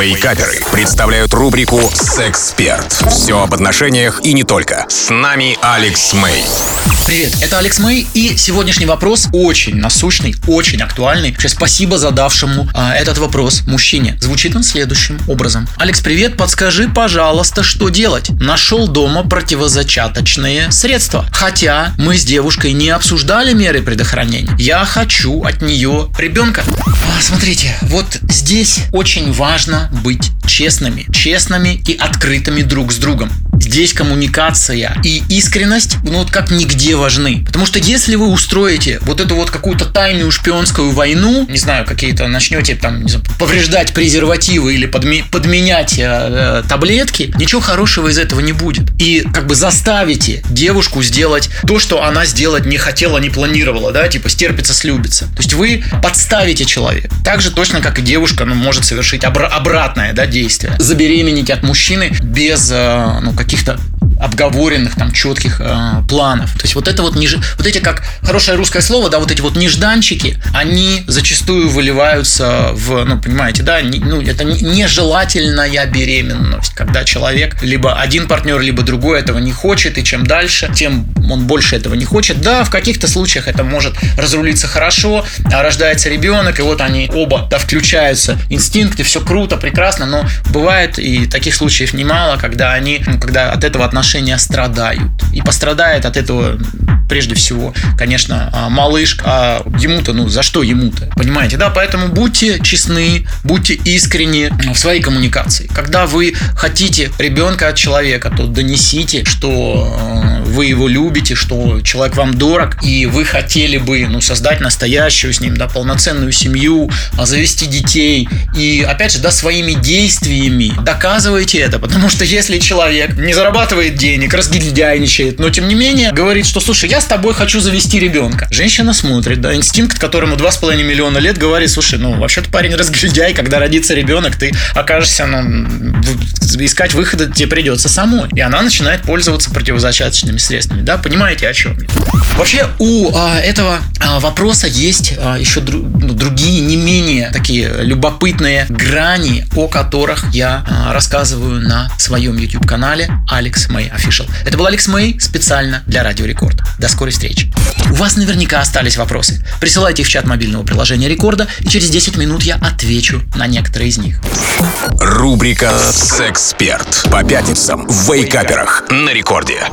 Вейкаперы представляют рубрику «Сексперт». Все об отношениях и не только. С нами Алекс Мэй. Привет, это Алекс Мэй, и сегодняшний вопрос очень насущный, очень актуальный. Вообще, спасибо задавшему а, этот вопрос мужчине. Звучит он следующим образом. Алекс, привет, подскажи, пожалуйста, что делать? Нашел дома противозачаточные средства. Хотя мы с девушкой не обсуждали меры предохранения. Я хочу от нее ребенка. А, смотрите, вот здесь очень важно быть честными. Честными и открытыми друг с другом. Здесь коммуникация и искренность, ну вот как нигде важны. Потому что если вы устроите вот эту вот какую-то тайную шпионскую войну, не знаю, какие-то начнете там знаю, повреждать презервативы или подме- подменять э, э, таблетки, ничего хорошего из этого не будет. И как бы заставите девушку сделать то, что она сделать не хотела, не планировала, да, типа стерпится, слюбится. То есть вы подставите человека. Так же точно, как и девушка, ну, может совершить обра- обратное, да, действие. Забеременеть от мужчины без, э, ну, каких-то обговоренных там четких э, планов. То есть вот это вот неж... вот эти как хорошее русское слово, да, вот эти вот нежданчики, они зачастую выливаются в, ну понимаете, да, не, ну это нежелательная беременность, когда человек либо один партнер, либо другой этого не хочет, и чем дальше, тем он больше этого не хочет. Да, в каких-то случаях это может разрулиться хорошо, а рождается ребенок, и вот они оба, да, включаются инстинкты, все круто, прекрасно, но бывает и таких случаев немало, когда они, ну, когда от этого отношения отношения страдают. И пострадает от этого прежде всего, конечно, а, малыш, а ему-то, ну, за что ему-то, понимаете, да, поэтому будьте честны, будьте искренни в своей коммуникации. Когда вы хотите ребенка от человека, то донесите, что э, вы его любите, что человек вам дорог, и вы хотели бы, ну, создать настоящую с ним, да, полноценную семью, а, завести детей, и, опять же, да, своими действиями доказывайте это, потому что если человек не зарабатывает денег, разгильдяйничает, но, тем не менее, говорит, что, слушай, я с тобой хочу завести ребенка. Женщина смотрит, да, инстинкт, которому 2,5 миллиона лет, говорит, слушай, ну, вообще-то парень разгильдяй, когда родится ребенок, ты окажешься, ну, искать выхода тебе придется самой. И она начинает пользоваться противозачаточными средствами, да, понимаете, о чем я? Вообще, у а, этого а, вопроса есть а, еще дру, ну, другие, не менее такие любопытные грани, о которых я а, рассказываю на своем YouTube-канале Алекс Мэй Official. Это был Алекс Мэй специально для Радио Рекорд. До скорой встречи. У вас наверняка остались вопросы. Присылайте их в чат мобильного приложения Рекорда, и через 10 минут я отвечу на некоторые из них. Рубрика «Сексперт» по пятницам в Вейкаперах на Рекорде.